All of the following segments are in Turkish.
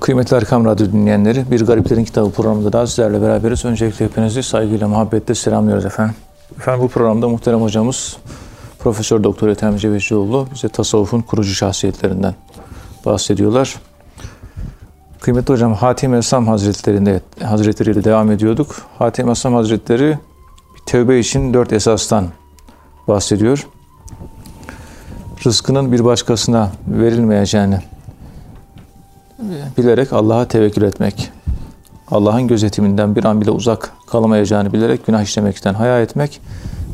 Kıymetli Erkam Radyo dinleyenleri, Bir Gariplerin Kitabı programında daha sizlerle beraberiz. Öncelikle hepinizi saygıyla, muhabbetle selamlıyoruz efendim. Efendim bu programda muhterem hocamız Profesör Doktor Ethem Cebecioğlu bize tasavvufun kurucu şahsiyetlerinden bahsediyorlar. Kıymetli hocam Hatim Esam Hazretleri'nde Hazretleri ile devam ediyorduk. Hatim Esam Hazretleri tevbe için dört esastan bahsediyor. Rızkının bir başkasına verilmeyeceğini bilerek Allah'a tevekkül etmek, Allah'ın gözetiminden bir an bile uzak kalamayacağını bilerek günah işlemekten haya etmek,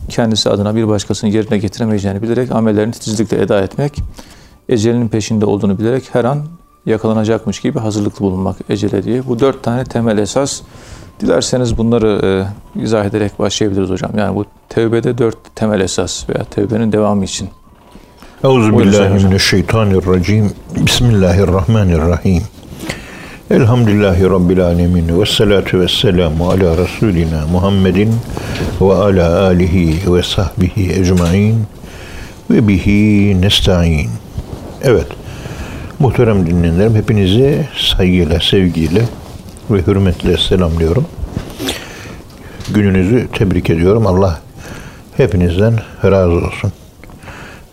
kendisi adına bir başkasının yerine getiremeyeceğini bilerek amellerini titizlikle eda etmek, ecelinin peşinde olduğunu bilerek her an yakalanacakmış gibi hazırlıklı bulunmak ecele diye. Bu dört tane temel esas. Dilerseniz bunları e, izah ederek başlayabiliriz hocam. Yani bu tevbede dört temel esas veya tevbenin devamı için. Euzu billahi mineşşeytanirracim. Bismillahirrahmanirrahim. Elhamdülillahi Rabbil alemin. Ve salatu ve selamu ala Resulina Muhammedin ve ala alihi ve sahbihi ecmain ve bihi nesta'in. Evet. Muhterem dinleyenlerim hepinizi saygıyla, sevgiyle ve hürmetle selamlıyorum. Gününüzü tebrik ediyorum. Allah hepinizden razı olsun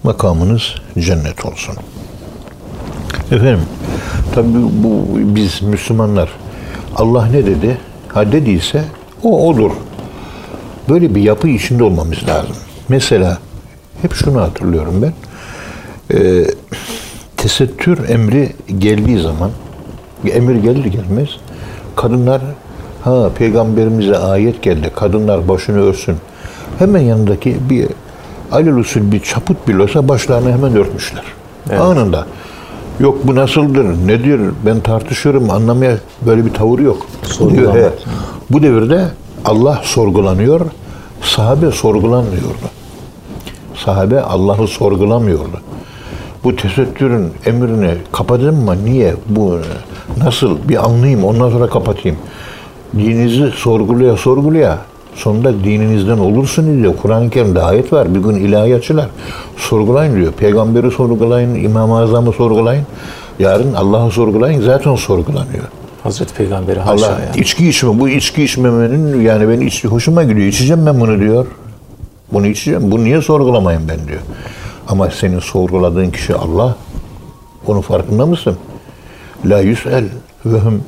makamınız cennet olsun. Efendim, tabi bu biz Müslümanlar Allah ne dedi? Ha dediyse o odur. Böyle bir yapı içinde olmamız lazım. Mesela hep şunu hatırlıyorum ben. E, tesettür emri geldiği zaman emir gelir gelmez kadınlar ha peygamberimize ayet geldi kadınlar başını örsün hemen yanındaki bir alel usul bir çaput bile olsa başlarını hemen örtmüşler. Evet. Anında. Yok bu nasıldır, nedir, ben tartışıyorum, anlamaya böyle bir tavır yok. Diyor, he. Bu devirde Allah sorgulanıyor, sahabe sorgulanmıyordu. Sahabe Allah'ı sorgulamıyordu. Bu tesettürün emrini kapatın mı? Niye? Bu nasıl? Bir anlayayım, ondan sonra kapatayım. Dininizi sorguluya sorguluya Sonunda dininizden olursun diyor. Kur'an-ı Kerim'de ayet var. Bir gün ilahiyatçılar sorgulayın diyor. Peygamberi sorgulayın, İmam-ı Azam'ı sorgulayın. Yarın Allah'ı sorgulayın. Zaten sorgulanıyor. Hazreti Peygamberi haşa Allah, yani. içki içme. Bu içki içmemenin yani ben içki hoşuma gidiyor. İçeceğim ben bunu diyor. Bunu içeceğim. Bunu niye sorgulamayın ben diyor. Ama senin sorguladığın kişi Allah. Onun farkında mısın? La yüsel ve hum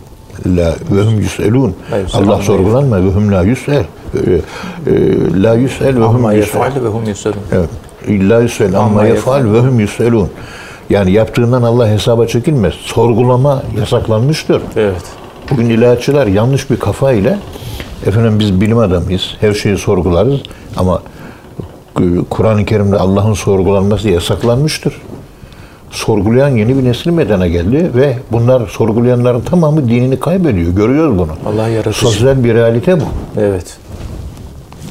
la ve hum yüselun. Allah sorgulanma ve hum la yüsel. Ee, la yüsel ve hum yefal ve hum yüselun. Evet. La yüsel amma yefal ve hum yüselun. Yani yaptığından Allah hesaba çekilmez. Sorgulama yasaklanmıştır. Evet. Bugün ilahiyatçılar yanlış bir kafa ile efendim biz bilim adamıyız. Her şeyi sorgularız ama Kur'an-ı Kerim'de Allah'ın sorgulanması yasaklanmıştır sorgulayan yeni bir nesil meydana geldi ve bunlar sorgulayanların tamamı dinini kaybediyor. Görüyoruz bunu. Allah yaratıcı. Sosyal bir realite bu. Evet.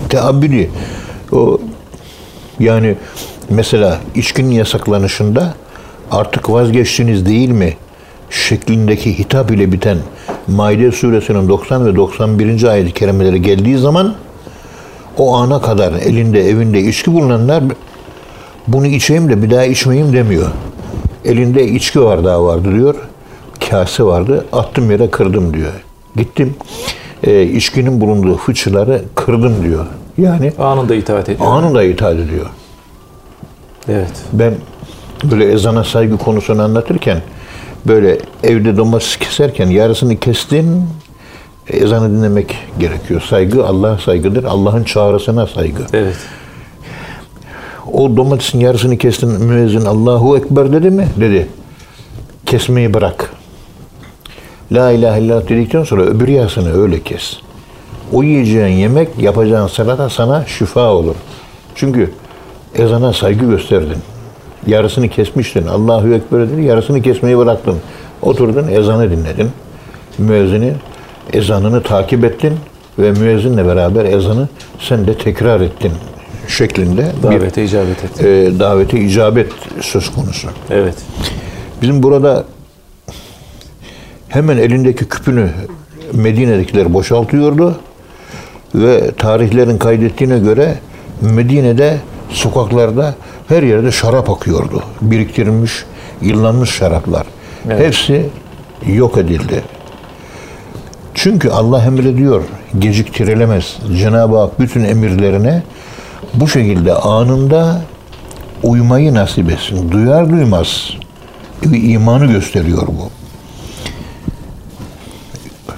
Teabbili. O yani mesela içkinin yasaklanışında artık vazgeçtiniz değil mi şeklindeki hitap ile biten Maide suresinin 90 ve 91. ayet-i kerimeleri geldiği zaman o ana kadar elinde evinde içki bulunanlar bunu içeyim de bir daha içmeyeyim demiyor. Elinde içki var daha vardı diyor. Kase vardı. Attım yere kırdım diyor. Gittim e, içkinin bulunduğu fıçıları kırdım diyor. Yani anında itaat ediyor. Anında itaat ediyor. Evet. Ben böyle ezana saygı konusunu anlatırken böyle evde domates keserken yarısını kestin ezanı dinlemek gerekiyor. Saygı Allah'a saygıdır. Allah'ın çağrısına saygı. Evet. O domatesin yarısını kestin müezzin Allahu Ekber dedi mi? Dedi. Kesmeyi bırak. La ilahe illallah dedikten sonra öbür yarısını öyle kes. O yiyeceğin yemek, yapacağın salata sana şifa olur. Çünkü ezana saygı gösterdin. Yarısını kesmiştin. Allahu Ekber dedi, yarısını kesmeyi bıraktın. Oturdun, ezanı dinledin. Müezzini, ezanını takip ettin ve müezzinle beraber ezanı sen de tekrar ettin şeklinde davete bir, icabet etti. E, davete icabet söz konusu. Evet. Bizim burada hemen elindeki küpünü Medine'dekiler boşaltıyordu ve tarihlerin kaydettiğine göre Medine'de sokaklarda her yerde şarap akıyordu. Biriktirilmiş, yıllanmış şaraplar. Evet. Hepsi yok edildi. Çünkü Allah emrediyor, geciktirilemez. Cenab-ı Hak bütün emirlerine bu şekilde anında uymayı nasip etsin. Duyar duymaz imanı gösteriyor bu.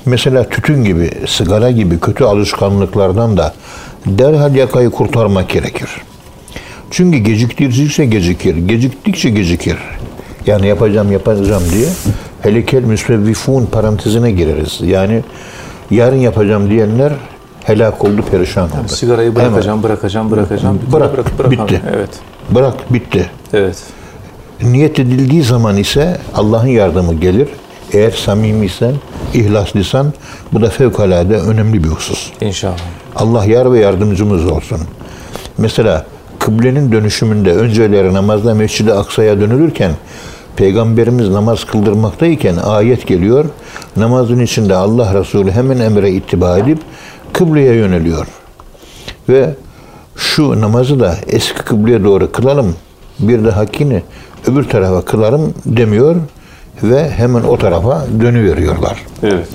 Mesela tütün gibi, sigara gibi kötü alışkanlıklardan da derhal yakayı kurtarmak gerekir. Çünkü geciktirdikçe gecikir, geciktikçe gecikir. Yani yapacağım yapacağım diye helekel müsvevvifun parantezine gireriz. Yani yarın yapacağım diyenler helak oldu, perişan oldu. Yani sigarayı bırakacağım, bırakacağım, bırakacağım. Bir Bırak, bırak, bırak bitti. Evet. Bırak, bitti. Evet. Niyet edildiği zaman ise Allah'ın yardımı gelir. Eğer samimiysen, ihlaslıysan bu da fevkalade önemli bir husus. İnşallah. Allah yar ve yardımcımız olsun. Mesela kıblenin dönüşümünde önceleri namazda Mescid-i Aksa'ya dönülürken Peygamberimiz namaz kıldırmaktayken ayet geliyor. Namazın içinde Allah Resulü hemen emre ittiba edip kıbleye yöneliyor. Ve şu namazı da eski kıbleye doğru kılalım. Bir de hakini öbür tarafa kılarım demiyor ve hemen o tarafa dönüveriyorlar. Evet.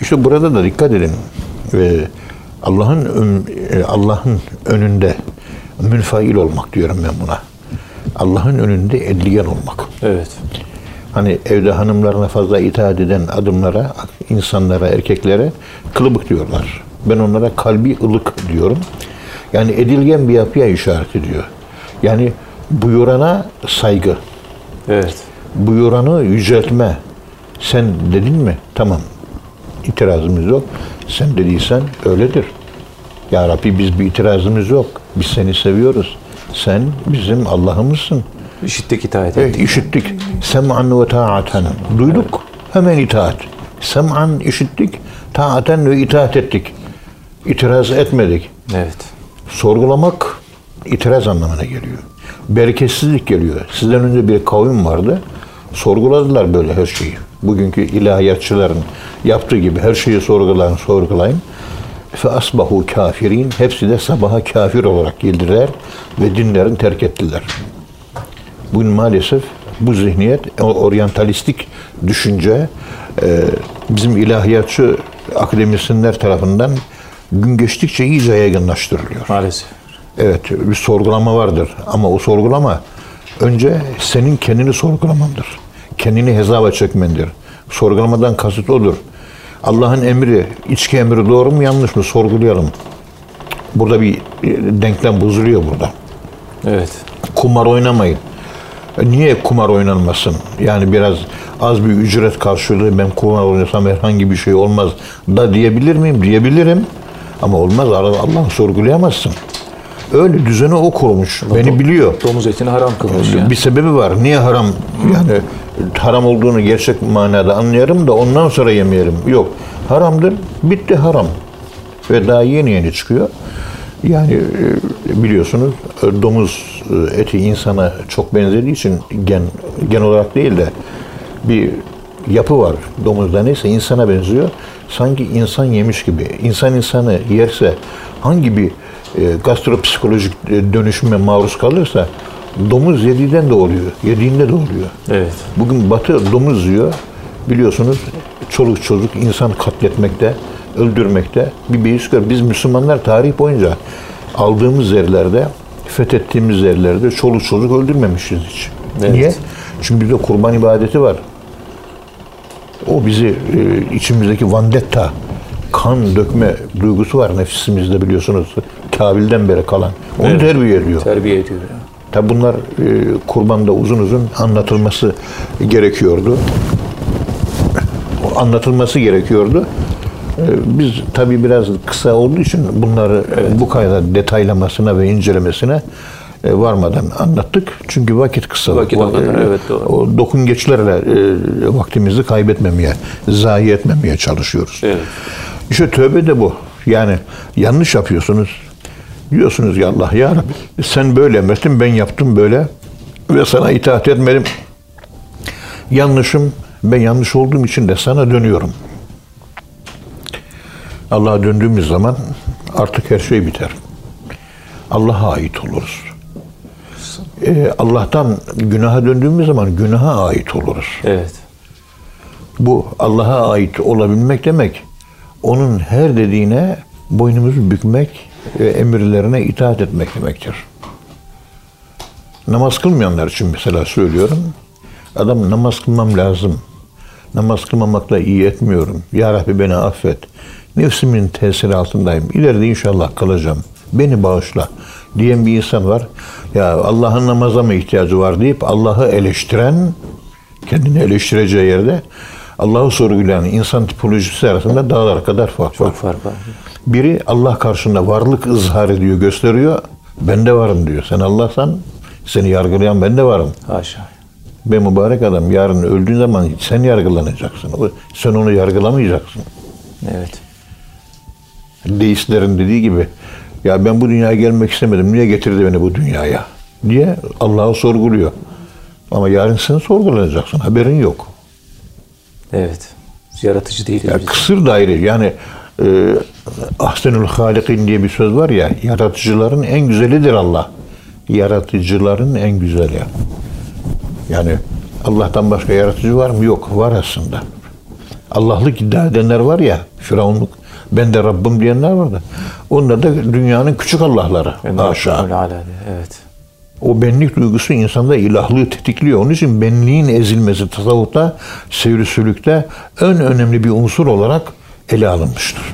İşte burada da dikkat edin. Ve Allah'ın e, Allah'ın önünde münfail olmak diyorum ben buna. Allah'ın önünde edliyen olmak. Evet. Hani evde hanımlarına fazla itaat eden adımlara, insanlara, erkeklere kılıbık diyorlar. Ben onlara kalbi ılık diyorum. Yani edilgen bir yapıya işaret ediyor. Yani buyurana saygı, Evet. buyuranı yüceltme. Sen dedin mi? Tamam. İtirazımız yok. Sen dediysen öyledir. Ya Rabbi biz bir itirazımız yok. Biz seni seviyoruz. Sen bizim Allah'ımızsın. İşittik, itaat Evet, ettik. işittik. Sem'an ve ta'aten. Duyduk. Hemen itaat. Sem'an işittik. Ta'aten ve itaat ettik. İtiraz etmedik. Evet. Sorgulamak itiraz anlamına geliyor. Bereketsizlik geliyor. Sizden önce bir kavim vardı. Sorguladılar böyle her şeyi. Bugünkü ilahiyatçıların yaptığı gibi her şeyi sorgulayın, sorgulayın. Fe asbahu kafirin. Hepsi de sabaha kafir olarak geldiler ve dinlerini terk ettiler. Bugün maalesef bu zihniyet, oryantalistik düşünce e, bizim ilahiyatçı akademisyenler tarafından gün geçtikçe iyice yaygınlaştırılıyor. Maalesef. Evet, bir sorgulama vardır ama o sorgulama önce senin kendini sorgulamandır. Kendini hesaba çekmendir. Sorgulamadan kasıt odur. Allah'ın emri, içki emri doğru mu yanlış mı sorgulayalım. Burada bir e, denklem bozuluyor burada. Evet. Kumar oynamayın. E, Niye kumar oynanmasın? Yani biraz az bir ücret karşılığı ben kumar oynasam herhangi bir şey olmaz da diyebilir miyim? Diyebilirim. Ama olmaz. Allah'ı sorgulayamazsın. Öyle düzeni o kurmuş. Beni biliyor. Domuz etini haram kılmış ya. Bir sebebi var. Niye haram? Yani haram olduğunu gerçek manada anlayarım da ondan sonra yemeyelim. Yok. Haramdır. Bitti haram. Ve daha yeni yeni çıkıyor. Yani e, biliyorsunuz e, domuz e, eti insana çok benzediği için gen gen olarak değil de bir yapı var domuzda neyse insana benziyor. Sanki insan yemiş gibi. İnsan insanı yerse hangi bir e, gastropsikolojik e, dönüşüme maruz kalırsa domuz yediğinden de oluyor. Yediğinde de oluyor. Evet. Bugün Batı domuz yiyor. Biliyorsunuz çoluk çocuk insan katletmekte, öldürmekte bir beis gör. Biz Müslümanlar tarih boyunca aldığımız yerlerde, fethettiğimiz yerlerde çoluk çocuk öldürmemişiz hiç. Evet. Niye? Çünkü bizde kurban ibadeti var. O bizi e, içimizdeki vandetta, kan dökme duygusu var nefisimizde biliyorsunuz. Kabil'den beri kalan. Onu Evet. terbiye ediyor. Terbiye ediyor. Tabi bunlar e, kurbanda uzun uzun anlatılması gerekiyordu. Anlatılması gerekiyordu. E, biz tabi biraz kısa olduğu için bunları bu kadar detaylamasına ve incelemesine varmadan anlattık. Çünkü vakit kısa. Vakit o kadar, evet, doğru. O dokun geçlerle e, vaktimizi kaybetmemeye, zayi etmemeye çalışıyoruz. Evet. İşte tövbe de bu. Yani yanlış yapıyorsunuz. Diyorsunuz ya Allah ya Rabbi sen böyle emrettin ben yaptım böyle ve sana itaat etmedim. Yanlışım ben yanlış olduğum için de sana dönüyorum. Allah'a döndüğümüz zaman artık her şey biter. Allah'a ait oluruz. Ee, Allah'tan günaha döndüğümüz zaman günaha ait oluruz. Evet. Bu Allah'a ait olabilmek demek, onun her dediğine boynumuzu bükmek ve emirlerine itaat etmek demektir. Namaz kılmayanlar için mesela söylüyorum. Adam namaz kılmam lazım. Namaz kılmamakla iyi etmiyorum. Ya Rabbi beni affet. Nefsimin tesiri altındayım. İleride inşallah kalacağım. Beni bağışla diyen bir insan var. Ya Allah'ın namaza mı ihtiyacı var deyip Allah'ı eleştiren, kendini eleştireceği yerde Allah'ı sorgulayan insan tipolojisi arasında dağlar kadar fark var. Çok fark var. Biri Allah karşısında varlık ızhar ediyor, gösteriyor. Ben de varım diyor. Sen Allah'san seni yargılayan ben de varım. Haşa. Be mübarek adam yarın öldüğün zaman sen yargılanacaksın. Sen onu yargılamayacaksın. Evet. Deistlerin dediği gibi ya ben bu dünyaya gelmek istemedim. Niye getirdi beni bu dünyaya? diye Allah'ı sorguluyor. Ama yarın sen sorgulanacaksın. Haberin yok. Evet. Yaratıcı değiliz Ya kısır daire yani e, ahsenül halikin diye bir söz var ya yaratıcıların en güzelidir Allah. Yaratıcıların en güzeli. Yani Allah'tan başka yaratıcı var mı? Yok. Var aslında. Allah'lık iddia edenler var ya, Firavunluk, ben de Rabbim diyenler vardı. Onlar da dünyanın küçük Allah'ları. Alâ. Evet. O benlik duygusu insanda ilahlığı tetikliyor. Onun için benliğin ezilmesi tasavvufta, seyri sülükte en önemli bir unsur olarak ele alınmıştır.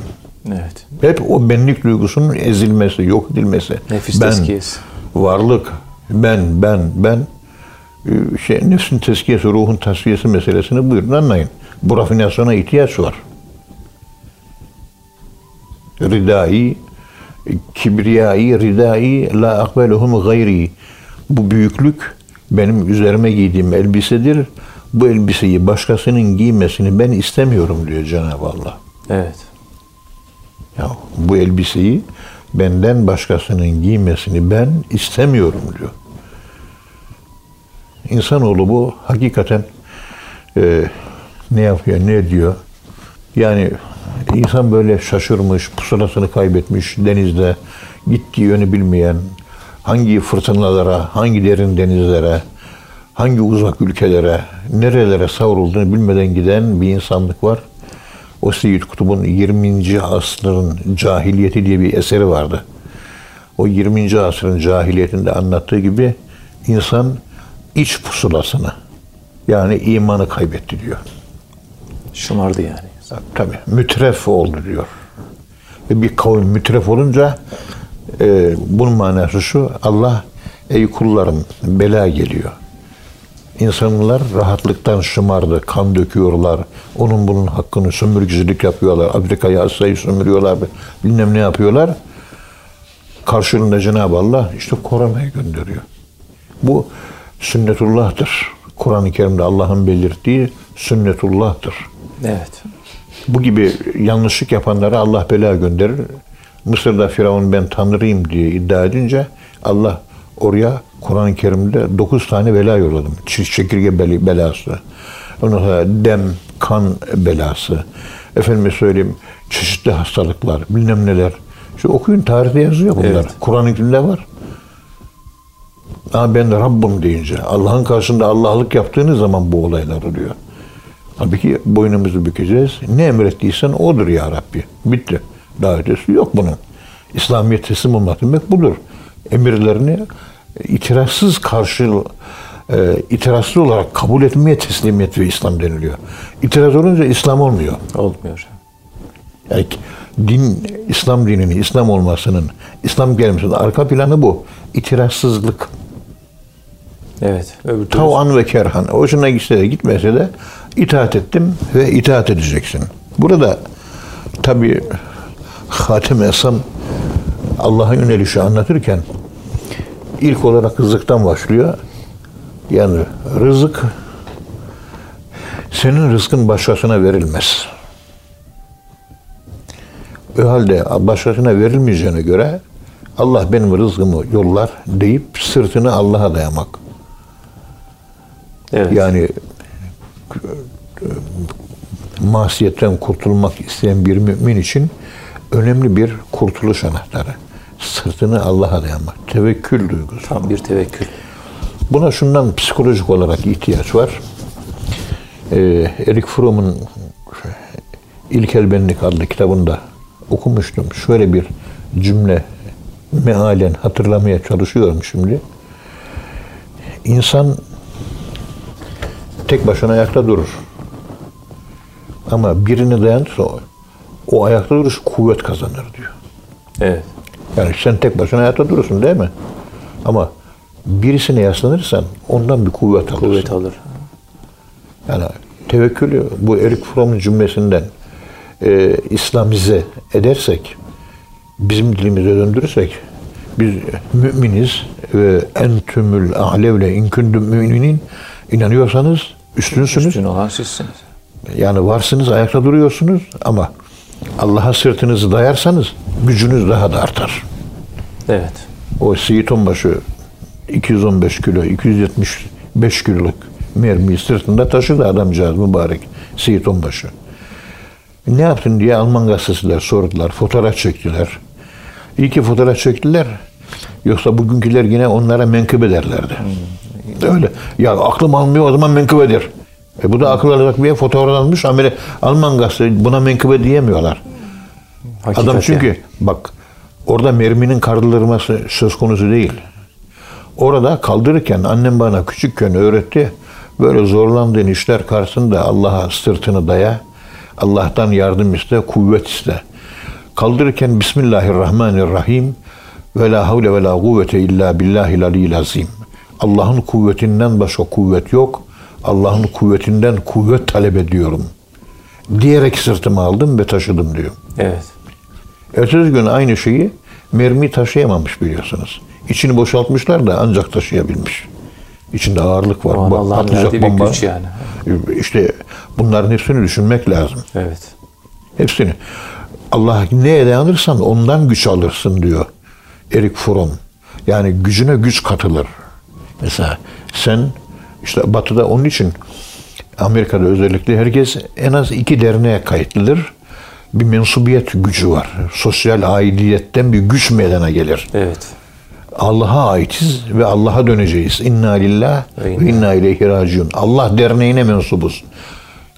Evet. Hep o benlik duygusunun ezilmesi, yok edilmesi. Nefis ben, tezkiyesi. varlık, ben, ben, ben. Ee, Şey, nefsin tezkiyesi, ruhun tasfiyesi meselesini buyurun anlayın. Bu rafinasyona ihtiyaç var. Ridai, kibriyai, ridai, la akbeluhum gayri. Bu büyüklük benim üzerime giydiğim elbisedir. Bu elbiseyi başkasının giymesini ben istemiyorum diyor Cenab-ı Allah. Evet. Ya bu elbiseyi benden başkasının giymesini ben istemiyorum diyor. İnsanoğlu bu hakikaten e, ne yapıyor, ne diyor? Yani insan böyle şaşırmış, pusulasını kaybetmiş denizde, gittiği yönü bilmeyen, hangi fırtınalara, hangi derin denizlere, hangi uzak ülkelere, nerelere savrulduğunu bilmeden giden bir insanlık var. O Seyyid Kutub'un 20. asrın cahiliyeti diye bir eseri vardı. O 20. asrın cahiliyetinde anlattığı gibi insan iç pusulasını yani imanı kaybetti diyor. Şımardı yani. Tabii mütref oldu diyor. Ve bir kavim mütref olunca e, bunun manası şu Allah ey kullarım bela geliyor. İnsanlar rahatlıktan şımardı, kan döküyorlar. Onun bunun hakkını sömürgecilik yapıyorlar. Afrika'yı, Asya'yı sömürüyorlar. Bilmem ne yapıyorlar. Karşılığında Cenab-ı Allah işte koronayı gönderiyor. Bu sünnetullah'tır. Kur'an-ı Kerim'de Allah'ın belirttiği sünnetullah'tır. Evet. Bu gibi yanlışlık yapanlara Allah bela gönderir. Mısır'da Firavun ben tanrıyım diye iddia edince Allah oraya Kur'an-ı Kerim'de dokuz tane bela yolladım. Çekirge bel- belası. Ondan sonra dem, kan belası. Efendime söyleyeyim çeşitli hastalıklar, bilmem neler. İşte okuyun tarihte yazıyor bunlar. Evet. Kur'an-ı Kerim'de var. Ama ben Rabbim deyince, Allah'ın karşısında Allah'lık yaptığınız zaman bu olaylar oluyor. Halbuki boynumuzu bükeceğiz. Ne emrettiysen odur ya Rabbi. Bitti. Daha ötesi yok bunun. İslamiyet teslim olmak demek budur. Emirlerini itirazsız karşı e, itirazsız olarak kabul etmeye teslimiyet ve İslam deniliyor. İtiraz olunca İslam olmuyor. Olmuyor. Yani din, İslam dininin İslam olmasının, İslam gelmesinin arka planı bu. İtirazsızlık. Evet. Öbür Tavan ve kerhan. Hoşuna gitse de gitmese de itaat ettim ve itaat edeceksin. Burada tabi Hatem Esam Allah'a yönelişi anlatırken ilk olarak rızıktan başlıyor. Yani rızık senin rızkın başkasına verilmez. O halde başkasına verilmeyeceğine göre Allah benim rızkımı yollar deyip sırtını Allah'a dayamak. evet. Yani masiyetten kurtulmak isteyen bir mümin için önemli bir kurtuluş anahtarı. Sırtını Allah'a dayamak. Tevekkül duygusu. tam bir tevekkül. Buna şundan psikolojik olarak ihtiyaç var. e, Erik Fromm'un İlkel Benlik adlı kitabında okumuştum. Şöyle bir cümle mealen hatırlamaya çalışıyorum şimdi. İnsan tek başına ayakta durur. Ama birine dayanırsa o, o ayakta duruş kuvvet kazanır diyor. Evet. Yani sen tek başına ayakta durursun değil mi? Ama birisine yaslanırsan ondan bir kuvvet alırsın. Kuvvet alır. Yani tevekkülü bu Erik Fromm'un cümlesinden e, İslamize edersek, bizim dilimize döndürürsek biz müminiz ve entümül alevle inkündüm müminin inanıyorsanız üstünsünüz. Üstün olan sizsiniz. Yani varsınız, ayakta duruyorsunuz ama Allah'a sırtınızı dayarsanız gücünüz daha da artar. Evet. O Seyit Onbaşı 215 kilo, 275 kiloluk mermiyi sırtında taşıdı adamcağız mübarek Seyit Onbaşı. Ne yaptın diye Alman gazeteciler sordular, fotoğraf çektiler. İyi ki fotoğraf çektiler. Yoksa bugünküler yine onlara menkıbe ederlerdi. Öyle. Ya aklım almıyor o zaman menkıbedir. E bu da akıl alacak bir fotoğraf almış. Ameri, Alman gazeteci buna menkıbe diyemiyorlar. Hakikaten. Adam çünkü bak orada merminin kaldırılması söz konusu değil. Orada kaldırırken annem bana küçükken öğretti. Böyle zorlandığın işler karşısında Allah'a sırtını daya. Allah'tan yardım iste, kuvvet iste. Kaldırırken Bismillahirrahmanirrahim ve la havle ve la kuvvete illa billahil aliyyil azim. Allah'ın kuvvetinden başka kuvvet yok. Allah'ın kuvvetinden kuvvet talep ediyorum. Diyerek sırtıma aldım ve taşıdım diyor. Evet. Ertesi gün aynı şeyi mermi taşıyamamış biliyorsunuz. İçini boşaltmışlar da ancak taşıyabilmiş. İçinde ağırlık var. Bak, Allah'ın patlayacak verdiği bir bomba. güç yani. İşte bunların hepsini düşünmek lazım. Evet. Hepsini. Allah neye dayanırsan ondan güç alırsın diyor Erik Fromm. Yani gücüne güç katılır. Mesela sen işte batıda onun için Amerika'da özellikle herkes en az iki derneğe kayıtlıdır. Bir mensubiyet gücü var. Sosyal aidiyetten bir güç meydana gelir. Evet. Allah'a aitiz ve Allah'a döneceğiz. İnna lillah ve inna ileyhi raciun. Allah derneğine mensubuz.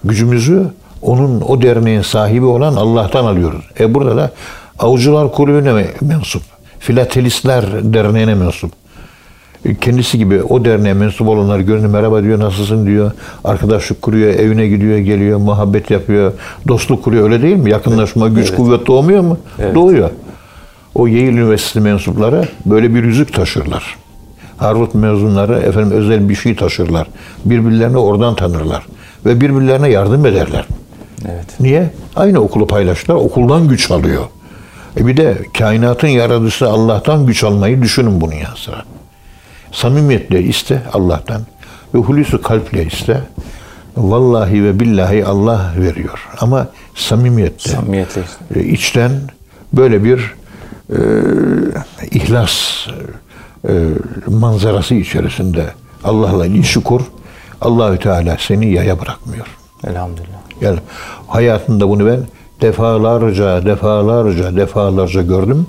Gücümüzü onun o derneğin sahibi olan Allah'tan alıyoruz. E burada da Avcılar Kulübü'ne mensup. Filatelistler derneğine mensup. Kendisi gibi o derneğe mensup olanlar görünüyor. Merhaba diyor, nasılsın diyor. Arkadaşlık kuruyor, evine gidiyor, geliyor, muhabbet yapıyor. Dostluk kuruyor öyle değil mi? Yakınlaşma, güç, Evet. kuvvet doğmuyor mu? Evet. Doğuyor. O Yale Üniversitesi mensupları böyle bir yüzük taşırlar. Harvard mezunları efendim özel bir şey taşırlar. Birbirlerini oradan tanırlar. Ve birbirlerine yardım ederler. Evet. Niye? Aynı okulu paylaştılar. Okuldan güç alıyor. E bir de kainatın yaratıcısı Allah'tan güç almayı düşünün bunun yanı sıra. Samimiyetle iste Allah'tan ve hulusu kalple iste. Vallahi ve billahi Allah veriyor. Ama samimiyetle, Samimiyetle. e, içten böyle bir e, ihlas e, manzarası içerisinde Allah'la ilişki kur. Allahü Teala seni yaya bırakmıyor. Elhamdülillah. Yani hayatımda bunu ben defalarca, defalarca, defalarca gördüm.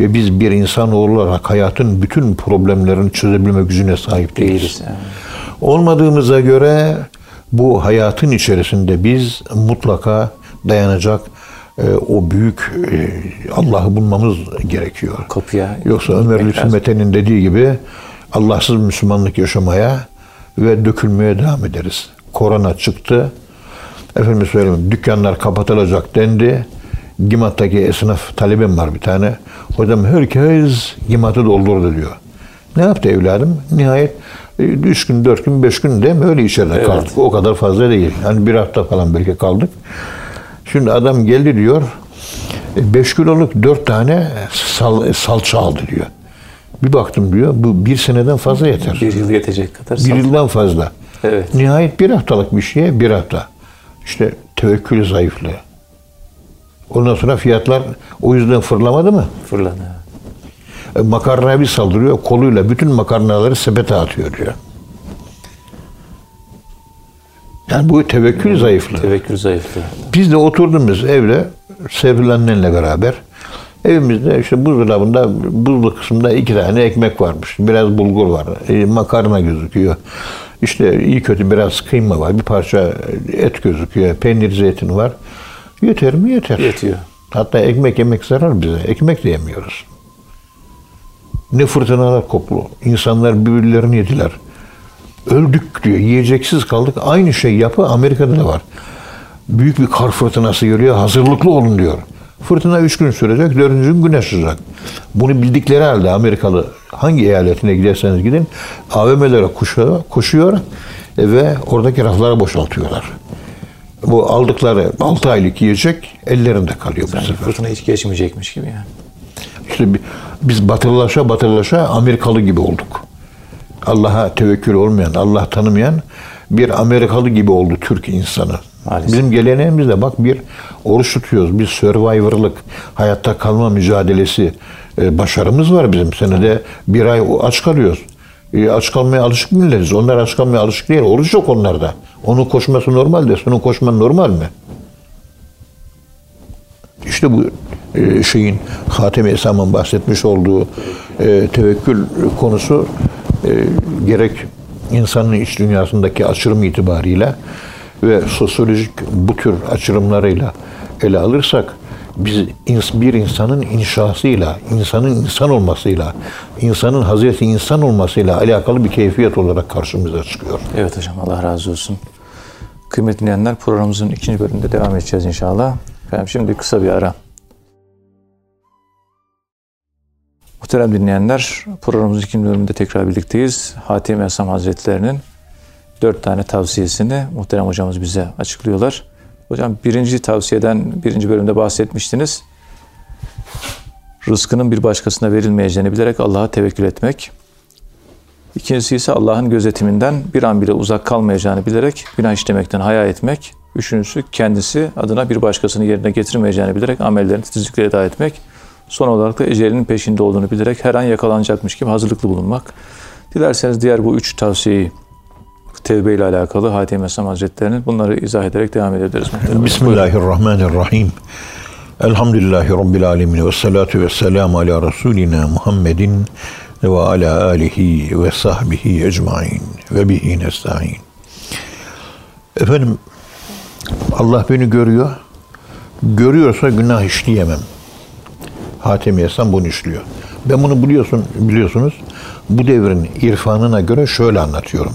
Ve biz bir insan olarak hayatın bütün problemlerini çözebilme gücüne sahip değiliz. Değiliz. Yani. Olmadığımıza göre bu hayatın içerisinde biz mutlaka dayanacak e, o büyük e, Allah'ı bulmamız gerekiyor. Kapıya Yoksa Ömer Lütfü. Mete'nin dediği gibi Allahsız Müslümanlık yaşamaya ve dökülmeye devam ederiz. Korona çıktı. Efendim söyleyeyim dükkanlar kapatılacak dendi. Gimat'taki esnaf talebim var bir tane. Hocam herkes Gimat'ı doldurdu diyor. Ne yaptı evladım? Nihayet e, üç gün, dört gün, beş gün değil mi? Öyle içeride Evet. kaldık. O kadar fazla değil. Hani bir hafta falan belki kaldık. Şimdi adam geldi diyor. 5 kiloluk dört tane sal, salça aldı diyor. Bir baktım diyor. Bu bir seneden fazla yeter. Bir yıl yetecek kadar. Bir yıldan fazla. Evet. Nihayet bir haftalık bir şeye bir hafta. İşte tevekkül zayıflığı. Ondan sonra fiyatlar o yüzden fırlamadı mı? Fırlanıyor. E, makarnaya bir saldırıyor. Koluyla bütün makarnaları sepete atıyor diyor. Yani bu tevekkül zayıflığı. Tevekkül zayıflığı. Biz de oturduğumuz evde Serpil annenle beraber evimizde işte buzdolabında buzlu kısmında iki tane ekmek varmış. Biraz bulgur var. e, makarna gözüküyor. İşte iyi kötü biraz kıyma var, bir parça et gözüküyor, peynir, zeytin var. Yeter mi? Yeter. Yetiyor. Hatta ekmek yemek zarar bize. Ekmek de yemiyoruz. Ne fırtınalar koplu. İnsanlar birbirlerini yediler. Öldük diyor. Yiyeceksiz kaldık. Aynı şey yapı Amerika'da da var. Büyük bir kar fırtınası geliyor. Hazırlıklı olun diyor. Fırtına üç gün sürecek. Dördüncü gün güneş sıcak. Bunu bildikleri halde Amerikalı hangi eyaletine giderseniz gidin AVM'lere koşuyor, koşuyor ve oradaki raflara boşaltıyorlar. Bu aldıkları 6 aylık yiyecek ellerinde kalıyor bu Yani sefer. fırtına hiç geçmeyecekmiş gibi yani. İşte bi- biz batılılaşa batılılaşa Amerikalı gibi olduk. Allah'a tevekkül olmayan, Allah tanımayan bir Amerikalı gibi oldu Türk insanı. Maalesef. Bizim geleneğimizde bak bir oruç tutuyoruz. Bir survivor'lık, hayatta kalma mücadelesi e, başarımız var bizim. Senede bir ay aç kalıyoruz. E, aç kalmaya alışık milletiz. Onlar aç kalmaya alışık değil. Oruç yok onlarda. Onun koşması normal de senin koşman normal mi? İşte bu e, şeyin Hatem-i Esam'ın bahsetmiş olduğu e, tevekkül konusu gerek insanın iç dünyasındaki açırım itibarıyla ve sosyolojik bu tür açırımlarıyla ele alırsak biz bir insanın inşasıyla, insanın insan olmasıyla, insanın Hazreti insan olmasıyla alakalı bir keyfiyet olarak karşımıza çıkıyor. Evet hocam Allah razı olsun. Kıymetli dinleyenler programımızın ikinci bölümünde devam edeceğiz inşallah. Efendim şimdi kısa bir ara. Muhterem dinleyenler programımızın ikinci bölümünde tekrar birlikteyiz. Hatem Esam Hazretlerinin dört tane tavsiyesini muhterem hocamız bize açıklıyorlar. Hocam birinci tavsiyeden birinci bölümde bahsetmiştiniz. Rızkının bir başkasına verilmeyeceğini bilerek Allah'a tevekkül etmek. İkincisi ise Allah'ın gözetiminden bir an bile uzak kalmayacağını bilerek günah işlemekten haya etmek. Üçüncüsü kendisi adına bir başkasını yerine getirmeyeceğini bilerek amellerini titizlikle eda etmek. Son olarak da ecelinin peşinde olduğunu bilerek her an yakalanacakmış gibi hazırlıklı bulunmak. Dilerseniz diğer bu üç tavsiyeyi tevbe ile alakalı Hatem Esam Hazretleri'nin bunları izah ederek devam edebiliriz. Bismillahirrahmanirrahim. Elhamdülillahi Rabbil alemin ve salatu ve selamu ala Resulina Muhammedin ve ala alihi ve sahbihi ecmain ve bihi nesta'in. Efendim Allah beni görüyor. Görüyorsa günah işleyemem. Hatem Yasan bunu işliyor. Ben bunu biliyorsun biliyorsunuz bu devrin irfanına göre şöyle anlatıyorum.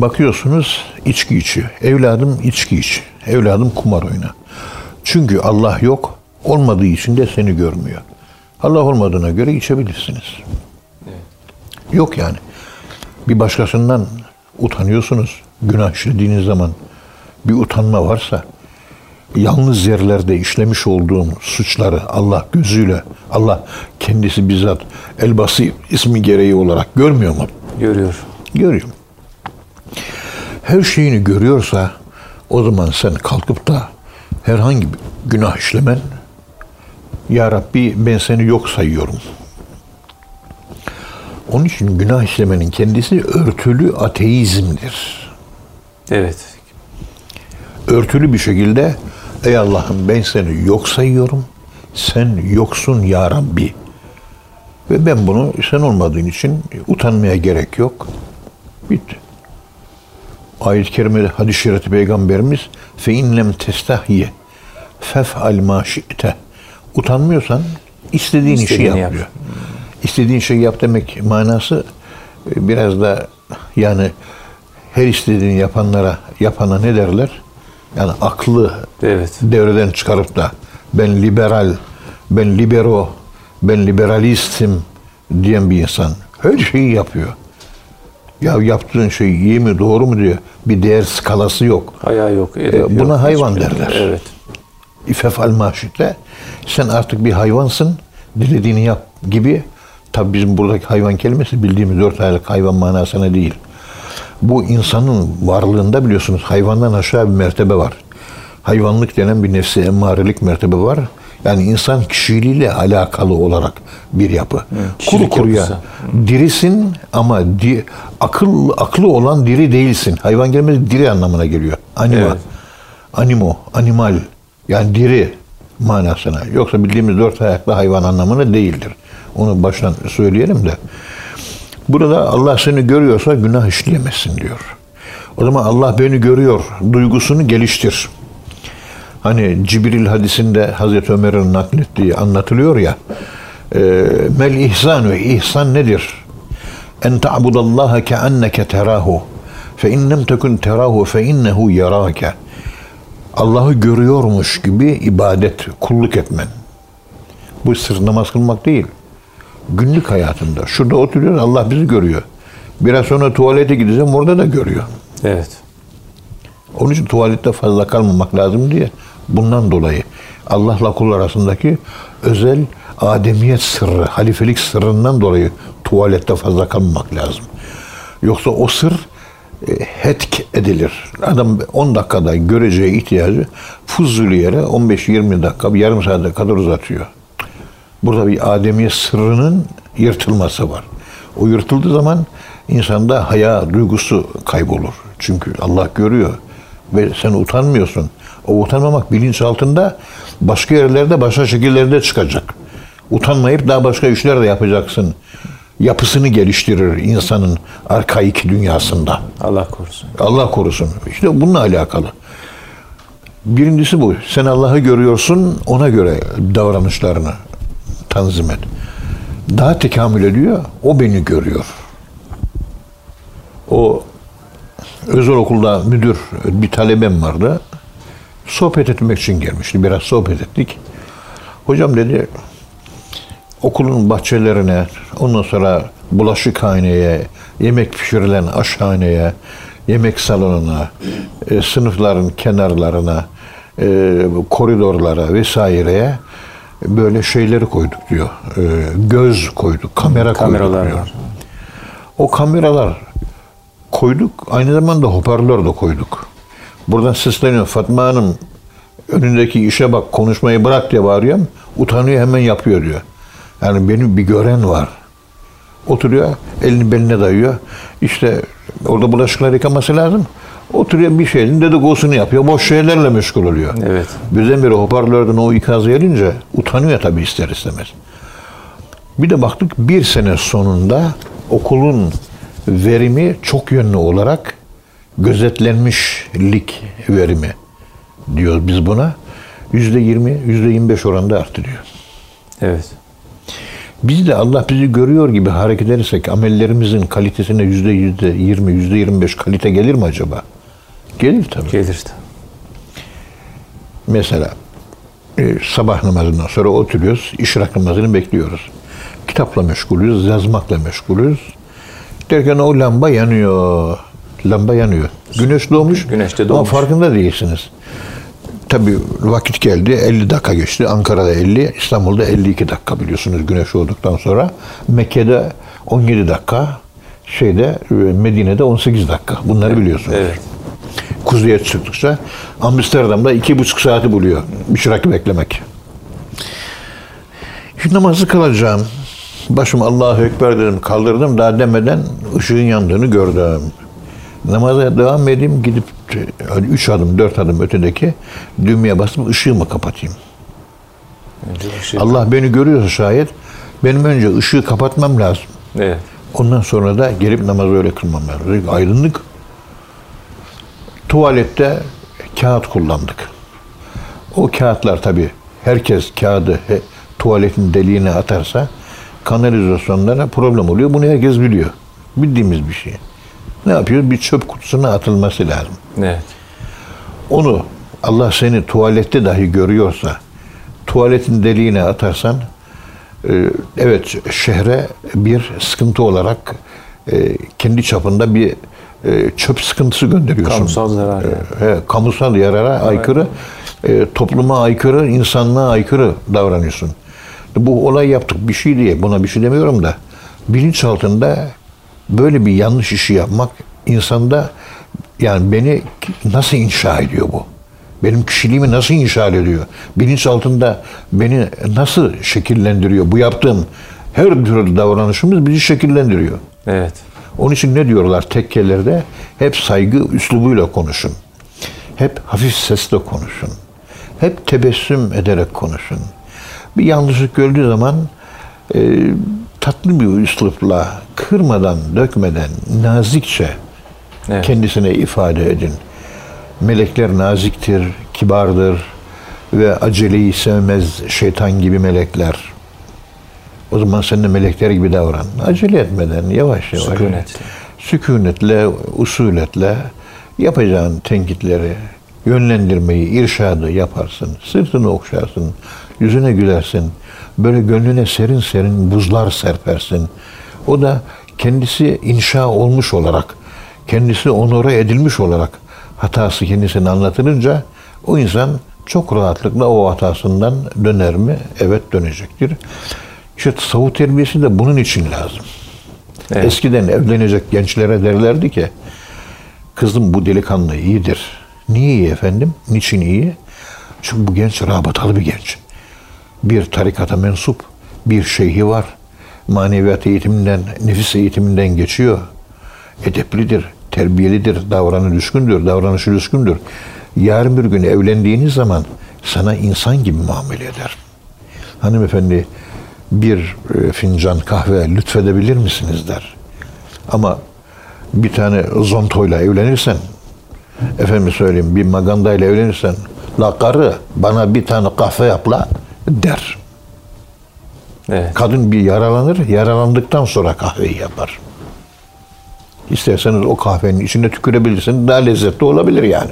Bakıyorsunuz içki içi. Evladım içki iç. Evladım kumar oyna. Çünkü Allah yok. Olmadığı için de seni görmüyor. Allah olmadığına göre içebilirsiniz. Yok yani. Bir başkasından utanıyorsunuz. Günah işlediğiniz zaman bir utanma varsa yalnız yerlerde işlemiş olduğum suçları Allah gözüyle, Allah kendisi bizzat Elbasi ismi gereği olarak görmüyor mu? Görüyor. Görüyor. Her şeyini görüyorsa o zaman sen kalkıp da herhangi bir günah işlemen Ya Rabbi ben seni yok sayıyorum. Onun için günah işlemenin kendisi örtülü ateizmdir. Evet. Örtülü bir şekilde ey Allah'ım ben seni yok sayıyorum. Sen yoksun ya Rabbi. Ve ben bunu sen olmadığın için utanmaya gerek yok. Bitti. Ayet-i kerimede hadis-i şerifte peygamberimiz fe inlem testahye fef'al ma şi'te. Utanmıyorsan istediğin işi İstediğini yap yap. diyor. İstediğin şeyi yap demek manası e, biraz da yani her istediğini yapanlara yapana ne derler? Yani aklı Evet. devreden çıkarıp da ben liberal, ben libero, ben liberalistim diyen bir insan her şeyi yapıyor. Ya yaptığın şey iyi mi doğru mu diyor. Bir değer skalası yok. Ayağı yok. edebi E, buna yok, hayvan hiçbir- derler. Evet. İfefal maşitle sen artık bir hayvansın dilediğini yap gibi tabi bizim buradaki hayvan kelimesi bildiğimiz dört aylık hayvan manasına değil. Bu insanın varlığında biliyorsunuz hayvandan aşağı bir mertebe var. Hayvanlık denen bir nefsi emmarelik mertebe var. Yani insan kişiliğiyle alakalı olarak bir yapı. Kuru kişilik kuruya yapısı. dirisin ama di, akıl aklı olan diri değilsin. Hayvan kelimesi diri anlamına geliyor. Anima. Evet. Animo, animal yani diri manasına. Yoksa bildiğimiz dört ayaklı hayvan anlamına değildir. Onu baştan söyleyelim de. Burada Allah seni görüyorsa günah işleyemezsin diyor. O zaman Allah beni görüyor duygusunu geliştir. Hani Cibril hadisinde Hazreti Ömer'in naklettiği anlatılıyor ya. e, Mel ihsan ve ihsan nedir? En ta'budallaha keanneke terahu. Fe in lem tekun terahu fe innehu yarake. Allah'ı görüyormuş gibi ibadet, kulluk etmen. Bu sırf namaz kılmak değil. Günlük hayatında. Şurada oturuyoruz Allah bizi görüyor. Biraz sonra tuvalete gideceğim orada da görüyor. Evet. Onun için tuvalette fazla kalmamak lazım diye bundan dolayı Allah'la kul arasındaki özel ademiyet sırrı, halifelik sırrından dolayı tuvalette fazla kalmamak lazım. Yoksa o sır e, hetk edilir. Adam 10 dakikada göreceği ihtiyacı fuzuli yere 15-20 dakika, bir yarım saate kadar uzatıyor. Burada bir ademiyet sırrının yırtılması var. O yırtıldığı zaman insanda haya duygusu kaybolur. Çünkü Allah görüyor ve sen utanmıyorsun. O utanmamak bilinç altında başka yerlerde başka şekillerde çıkacak. Utanmayıp daha başka işler de yapacaksın. Yapısını geliştirir insanın arkaik dünyasında. Allah korusun. Allah korusun. İşte bununla alakalı. Birincisi bu. Sen Allah'ı görüyorsun, ona göre davranışlarını tanzim et. Daha tekamül ediyor, o beni görüyor. O özel okulda müdür bir talebem vardı. Sohbet etmek için gelmişti. Biraz sohbet ettik. Hocam dedi, okulun bahçelerine, ondan sonra bulaşıkhaneye, yemek pişirilen aşhaneye, yemek salonuna, e, sınıfların kenarlarına, e, koridorlara vesaireye böyle şeyleri koyduk diyor. E, göz koyduk, kamera Kameralar koyduk diyor. var. O kameralar koyduk. Aynı zamanda hoparlör de koyduk. Buradan sesleniyor. Fatma Hanım önündeki işe bak konuşmayı bırak diye bağırıyorum. Utanıyor hemen yapıyor diyor. Yani benim bir gören var. Oturuyor elini beline dayıyor. İşte orada bulaşıkları yıkaması lazım. Oturuyor bir şeyin dedikodusunu yapıyor. Boş şeylerle meşgul oluyor. Evet. Birdenbire hoparlörden o ikazı gelince utanıyor tabii ister istemez. Bir de baktık bir sene sonunda okulun verimi çok yönlü olarak gözetlenmişlik verimi diyoruz biz buna. Yüzde yirmi, yüzde yirmi beş oranda artırıyor. Evet. Biz de Allah bizi görüyor gibi hareket edersek amellerimizin kalitesine yüzde yüzde yirmi, yüzde yirmi beş kalite gelir mi acaba? Gelir tabii. Gelir. Mesela e, sabah namazından sonra oturuyoruz, işrak namazını bekliyoruz. Kitapla meşgulüz, yazmakla meşgulüz. Derken o lamba yanıyor. Lamba yanıyor. Güneş doğmuş. Güneş de Ama doğmuş. farkında değilsiniz. Tabii vakit geldi. 50 dakika geçti. Ankara'da 50, İstanbul'da 52 dakika biliyorsunuz güneş doğduktan sonra. Mekke'de 17 dakika, şeyde e, Medine'de 18 dakika. Bunları biliyorsunuz. Evet. Kuzeye çıktıkça Amsterdam'da iki buçuk saati buluyor bir şırakı beklemek. Şimdi namazı kılacağım. Başım Allahu Ekber dedim kaldırdım daha demeden ışığın yandığını gördüm. Namaza devam edeyim gidip üç adım dört adım ötedeki düğmeye basıp ışığımı kapatayım. Önce ışığı- Allah beni görüyorsa şayet benim önce ışığı kapatmam lazım. Evet. Ondan sonra da gelip namazı öyle kılmam lazım. Aydınlık. Tuvalette kağıt kullandık. O kağıtlar tabii herkes kağıdı he, tuvaletin deliğine atarsa kanalizasyonlara problem oluyor. Bunu herkes biliyor. Bildiğimiz bir şey. Ne yapıyoruz? Bir çöp kutusuna atılması lazım. Evet. Onu Allah seni tuvalette dahi görüyorsa tuvaletin deliğine atarsan e, evet şehre bir sıkıntı olarak e, kendi çapında bir e, çöp sıkıntısı gönderiyorsun. Kamusal zarar yani. He, kamusal yarara aykırı, e, topluma aykırı, insanlığa aykırı davranıyorsun. Bu olay yaptık bir şey diye buna bir şey demiyorum da bilinç altında böyle bir yanlış işi yapmak insanda yani beni nasıl inşa ediyor bu? Benim kişiliğimi nasıl inşa ediyor? Bilinç altında beni nasıl şekillendiriyor? Bu yaptığım her türlü davranışımız bizi şekillendiriyor. Evet. Onun için ne diyorlar tekkelerde? Hep saygı üslubuyla konuşun. Hep hafif sesle konuşun. Hep tebessüm ederek konuşun. Bir yanlışlık gördüğü zaman e, tatlı bir üslupla, kırmadan, dökmeden, nazikçe Evet. kendisine ifade edin. Melekler naziktir, kibardır ve aceleyi sevmez şeytan gibi melekler. O zaman sen de melekler gibi davran. Acele etmeden yavaş yavaş. Sükunet. Sükunetle, usuletle yapacağın tenkitleri, yönlendirmeyi, irşadı yaparsın. Sırtını okşarsın, yüzüne gülersin. Böyle gönlüne serin serin buzlar serpersin. O da kendisi inşa olmuş olarak, kendisi onore edilmiş olarak hatası kendisine anlatılınca o insan çok rahatlıkla o hatasından döner mi? Evet dönecektir. İşte tasavvuf terbiyesi de bunun için lazım. Evet. Eskiden evlenecek gençlere derlerdi ki kızım bu delikanlı iyidir. Niye iyi efendim? Niçin iyi? Çünkü bu genç rabıtalı bir genç. Bir tarikata mensup, bir şeyhi var. Maneviyat eğitiminden, nefis eğitiminden geçiyor. Edeplidir, terbiyelidir, davranı düşkündür, davranışı düşkündür. Yarın bir gün evlendiğiniz zaman sana insan gibi muamele eder. Hanımefendi bir e, fincan kahve lütfedebilir misiniz der. Ama bir tane zontoyla evlenirsen, efendim söyleyeyim bir magandayla evlenirsen, la karı bana bir tane kahve yap la der. Evet. Kadın bir yaralanır, yaralandıktan sonra kahveyi yapar. İsterseniz o kahvenin içine tükürebilirsiniz, daha lezzetli olabilir yani.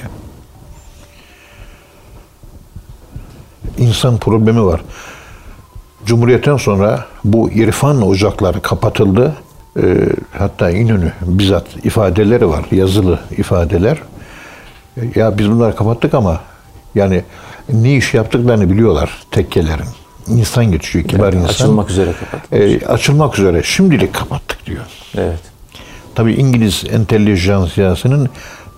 İnsan problemi var. Cumhuriyetten sonra bu irfan ocakları kapatıldı. Ee, hatta İnönü bizzat ifadeleri var, yazılı ifadeler. Ee, Ya biz bunları kapattık ama yani ne iş yaptıklarını biliyorlar tekkelerin. İnsan geçiyor, kibar Yani insan. Açılmak üzere kapat. Ee, açılmak üzere. Şimdilik kapattık diyor. Evet. Tabii İngiliz entelijansiyasının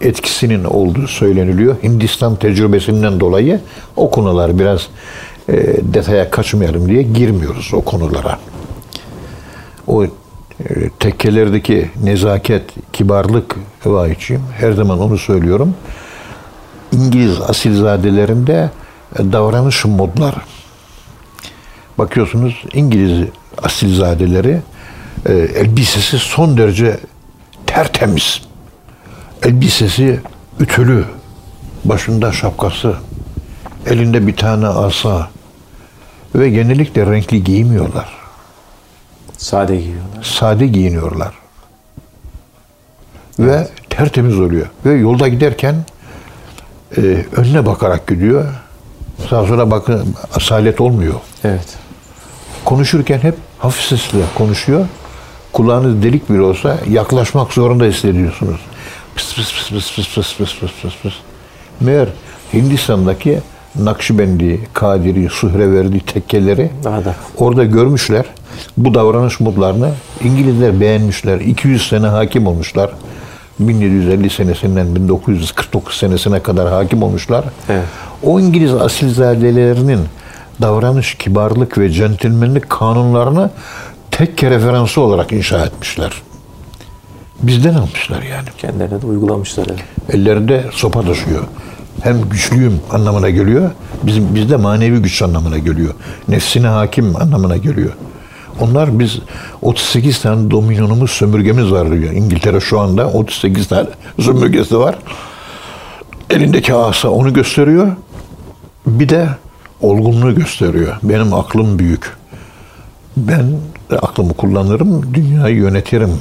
etkisinin olduğu söyleniliyor. Hindistan tecrübesinden dolayı o konular biraz e, detaya kaçmayalım diye girmiyoruz o konulara. O e, tekkelerdeki nezaket, kibarlık vahiyçiyim. Her zaman onu söylüyorum. İngiliz asilzadelerinde e, davranış modları. Bakıyorsunuz İngiliz asilzadeleri e, elbisesi son derece tertemiz. Elbisesi ütülü, başında şapkası, elinde bir tane asa ve genellikle renkli giymiyorlar. Sade giyiyorlar. Sade giyiniyorlar. Ve tertemiz oluyor. Ve yolda giderken e, önüne bakarak gidiyor. Sağa sola bakın asalet olmuyor. Evet. konuşurken hep hafif sesle konuşuyor. Kulağınız delik bile olsa yaklaşmak zorunda hissediyorsunuz. Pıs pıs pıs pıs pıs pıs pıs pıs pıs pıs. Meğer Hindistan'daki Nakşibendi, Kadiri, Suhreverdi tekkeleri Daha da. orada görmüşler. Bu davranış modlarını İngilizler beğenmişler. 200 sene hakim olmuşlar. 1750 senesinden 1949 senesine kadar hakim olmuşlar. Evet. O İngiliz asilzadelerinin davranış, kibarlık ve centilmenlik kanunlarını tekke referansı olarak inşa etmişler. Bizden almışlar yani. Kendilerine de uygulamışlar. Evet. Ellerinde sopa taşıyor. Hem güçlüyüm anlamına geliyor. Bizim bizde manevi güç anlamına geliyor. Nefsine hakim anlamına geliyor. Onlar biz 38 tane dominyonumuz, sömürgemiz var diyor. İngiltere şu anda 38 tane sömürgesi var. Elindeki asa onu gösteriyor. Bir de olgunluğu gösteriyor. Benim aklım büyük. Ben aklımı kullanırım, dünyayı yönetirim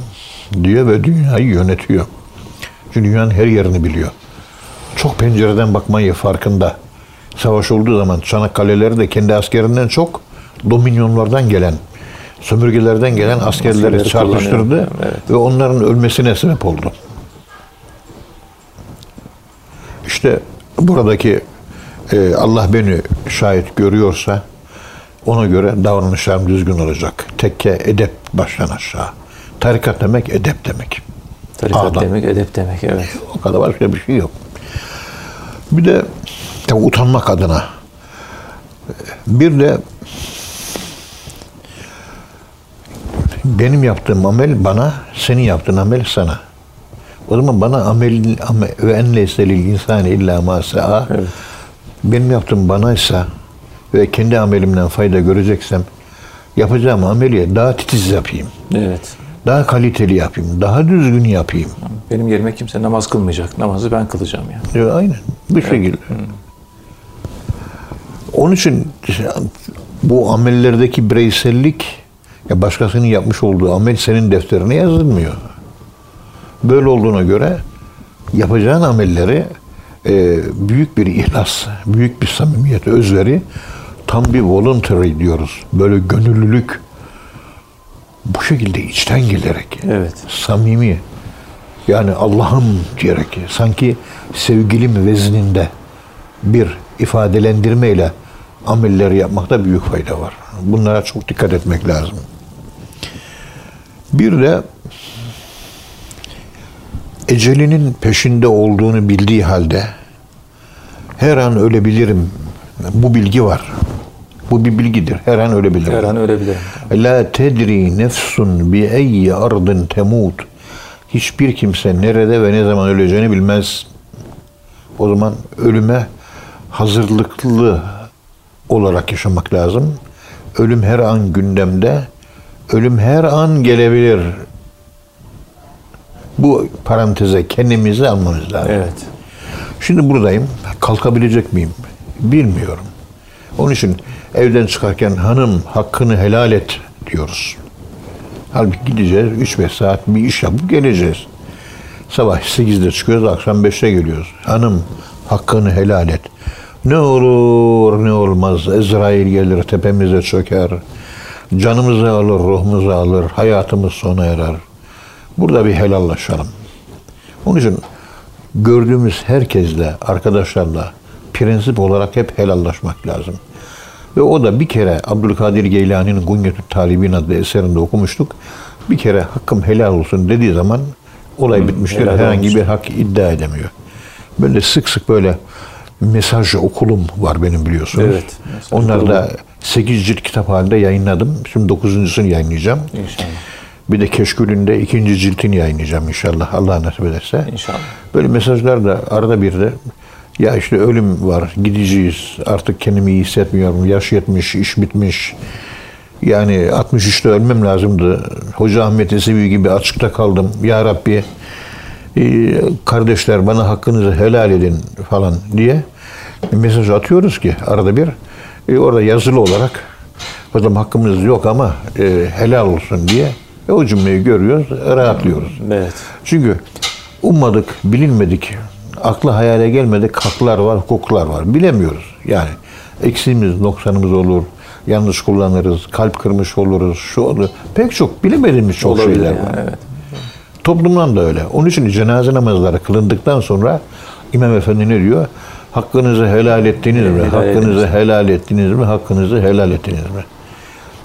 diyor ve dünyayı yönetiyor. Çünkü dünyanın her yerini biliyor. Çok pencereden bakmayı farkında. Savaş olduğu zaman Çanakkale'leri de kendi askerinden çok dominyonlardan gelen, sömürgelerden gelen askerleri Askerleri çarpıştırdı kullanıyor. Evet. ve onların ölmesine sebep oldu. İşte buradaki e, Allah beni şahit görüyorsa ona göre davranışlarım düzgün olacak. Tekke edep baştan aşağı. Tarikat demek edep demek. Tarikat Adam. demek, edep demek. Evet. O kadar başka bir şey yok. Bir de tabii utanmak adına bir de benim yaptığım amel bana, senin yaptığın amel sana. O zaman bana amel, ve en leyselil insani illa ma sa'a. Benim yaptığım bana ise ve kendi amelimden fayda göreceksem yapacağım ameliye daha titiz yapayım. Evet. Daha kaliteli yapayım. Daha düzgün yapayım. Benim yerime kimse namaz kılmayacak. Namazı ben kılacağım yani. Ya, aynen. Bu şekilde. Onun için bu amellerdeki bireysellik ya başkasının yapmış olduğu amel senin defterine yazılmıyor. Böyle olduğuna göre yapacağın amelleri e, büyük bir ihlas, büyük bir samimiyet, özveri, tam bir voluntary diyoruz. Böyle gönüllülük bu şekilde içten gelerek Evet. samimi yani Allah'ım diyerek sanki sevgilim vezninde bir ifadelendirmeyle amelleri yapmakta büyük fayda var. Bunlara çok dikkat etmek lazım. Bir de ecelinin peşinde olduğunu bildiği halde her an ölebilirim. Bu bilgi var. Bu bir bilgidir. Her an ölebilirim. Her an ölebilirim. La tedri nefsun bi eyyi ardın temut. Hiçbir kimse nerede ve ne zaman öleceğini bilmez. O zaman ölüme hazırlıklı olarak yaşamak lazım. Ölüm her an gündemde. Ölüm her an gelebilir. Bu paranteze kendimizi almamız lazım. Evet. Şimdi buradayım. Kalkabilecek miyim? Bilmiyorum. Onun için evden çıkarken hanım hakkını helal et diyoruz. Halbuki gideceğiz 3-5 saat bir iş yapıp geleceğiz. Sabah 8'de çıkıyoruz, akşam 5'te geliyoruz. Hanım hakkını helal et. Ne olur ne olmaz Ezrail gelir tepemize çöker. Canımızı alır, ruhumuzu alır, hayatımız sona erer. Burada bir helallaşalım. Onun için gördüğümüz herkesle, arkadaşlarla prensip olarak hep helallaşmak lazım. Ve o da bir kere Abdülkadir Geylani'nin Gunyetü Talibin adlı eserinde okumuştuk. Bir kere hakkım helal olsun dediği zaman olay bitmiştir. helal Herhangi olmuş. bir hak iddia edemiyor. Ben de sık sık böyle mesaj okulum var benim biliyorsunuz. Evet, okulumu. da 8 cilt kitap halinde yayınladım. Şimdi 9.sunu yayınlayacağım. İnşallah. Bir de Keşkül'ünde ikinci ciltini yayınlayacağım inşallah. Allah nasip ederse. İnşallah. Böyle mesajlar da arada bir de ya işte ölüm var, gideceğiz, artık kendimi iyi hissetmiyorum, yaş yetmiş, iş bitmiş. Yani 63'te ölmem lazımdı. Hoca Ahmet Esevi gibi açıkta kaldım. Ya Rabbi e, kardeşler bana hakkınızı helal edin falan diye mesaj atıyoruz ki arada bir. E, orada yazılı olarak hocam hakkımız yok ama e, helal olsun diye e, o cümleyi görüyoruz, rahatlıyoruz. Evet. Çünkü ummadık, bilinmedik, akla hayale gelmedik haklar var, hukuklar var. Bilemiyoruz. Yani eksiğimiz, noksanımız olur, yanlış kullanırız, kalp kırmış oluruz, şu olur. Pek çok bilemediğimiz çok Olabilir şeyler yani, var. evet. Toplumdan da öyle. Onun için cenaze namazları kılındıktan sonra İmam Efendi ne diyor? Hakkınızı helal ettiniz mi? Helal Hakkınızı helal ettiniz mi? Hakkınızı helal ettiniz mi?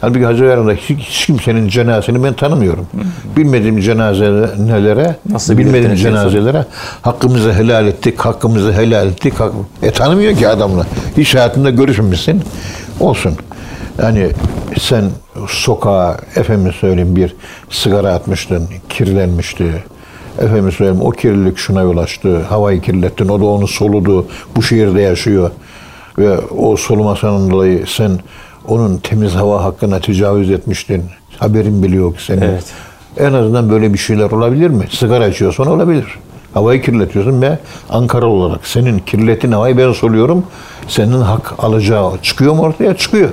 Halbuki Hacı Bayram'da hiç, hiç kimsenin cenazesini ben tanımıyorum. Bilmediğim cenazelere, Nasıl bilmediğim cenazelere hakkımızı helal ettik, hakkımızı helal ettik. Hak... E tanımıyor ki adamla. Hiç hayatında görüşmemişsin. Olsun. Yani sen sokağa efendim söyleyeyim bir sigara atmıştın, kirlenmişti. Efendim söyleyeyim o kirlilik şuna yol açtı. Havayı kirlettin, o da onu soludu. Bu şehirde yaşıyor. Ve o solumasından dolayı sen onun temiz hava hakkına tecavüz etmiştin. Haberin bile yok senin. Evet. En azından böyle bir şeyler olabilir mi? Sigara içiyorsan olabilir. Havayı kirletiyorsun ve Ankara olarak senin kirletin havayı ben soluyorum. Senin hak alacağı çıkıyor mu ortaya? Çıkıyor.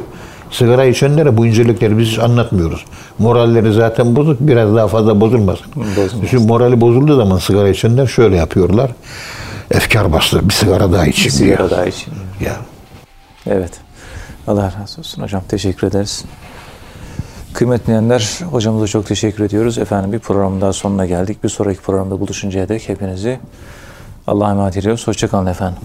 Sigara içenlere bu incelikleri biz anlatmıyoruz. Moralleri zaten bozuk. Biraz daha fazla bozulmasın. Bozulmasın. Çünkü morali bozulduğu zaman sigara içenler şöyle yapıyorlar. Efkar bastı. Bir sigara daha içeyim diye. Sigara daha için. Ya. Evet. Allah razı olsun hocam. Teşekkür ederiz. Kıymetli dinleyenler, hocamıza çok teşekkür ediyoruz. Efendim bir programın daha sonuna geldik. Bir sonraki programda buluşuncaya dek hepinizi Allah'a emanet ediyoruz. Hoşçakalın efendim.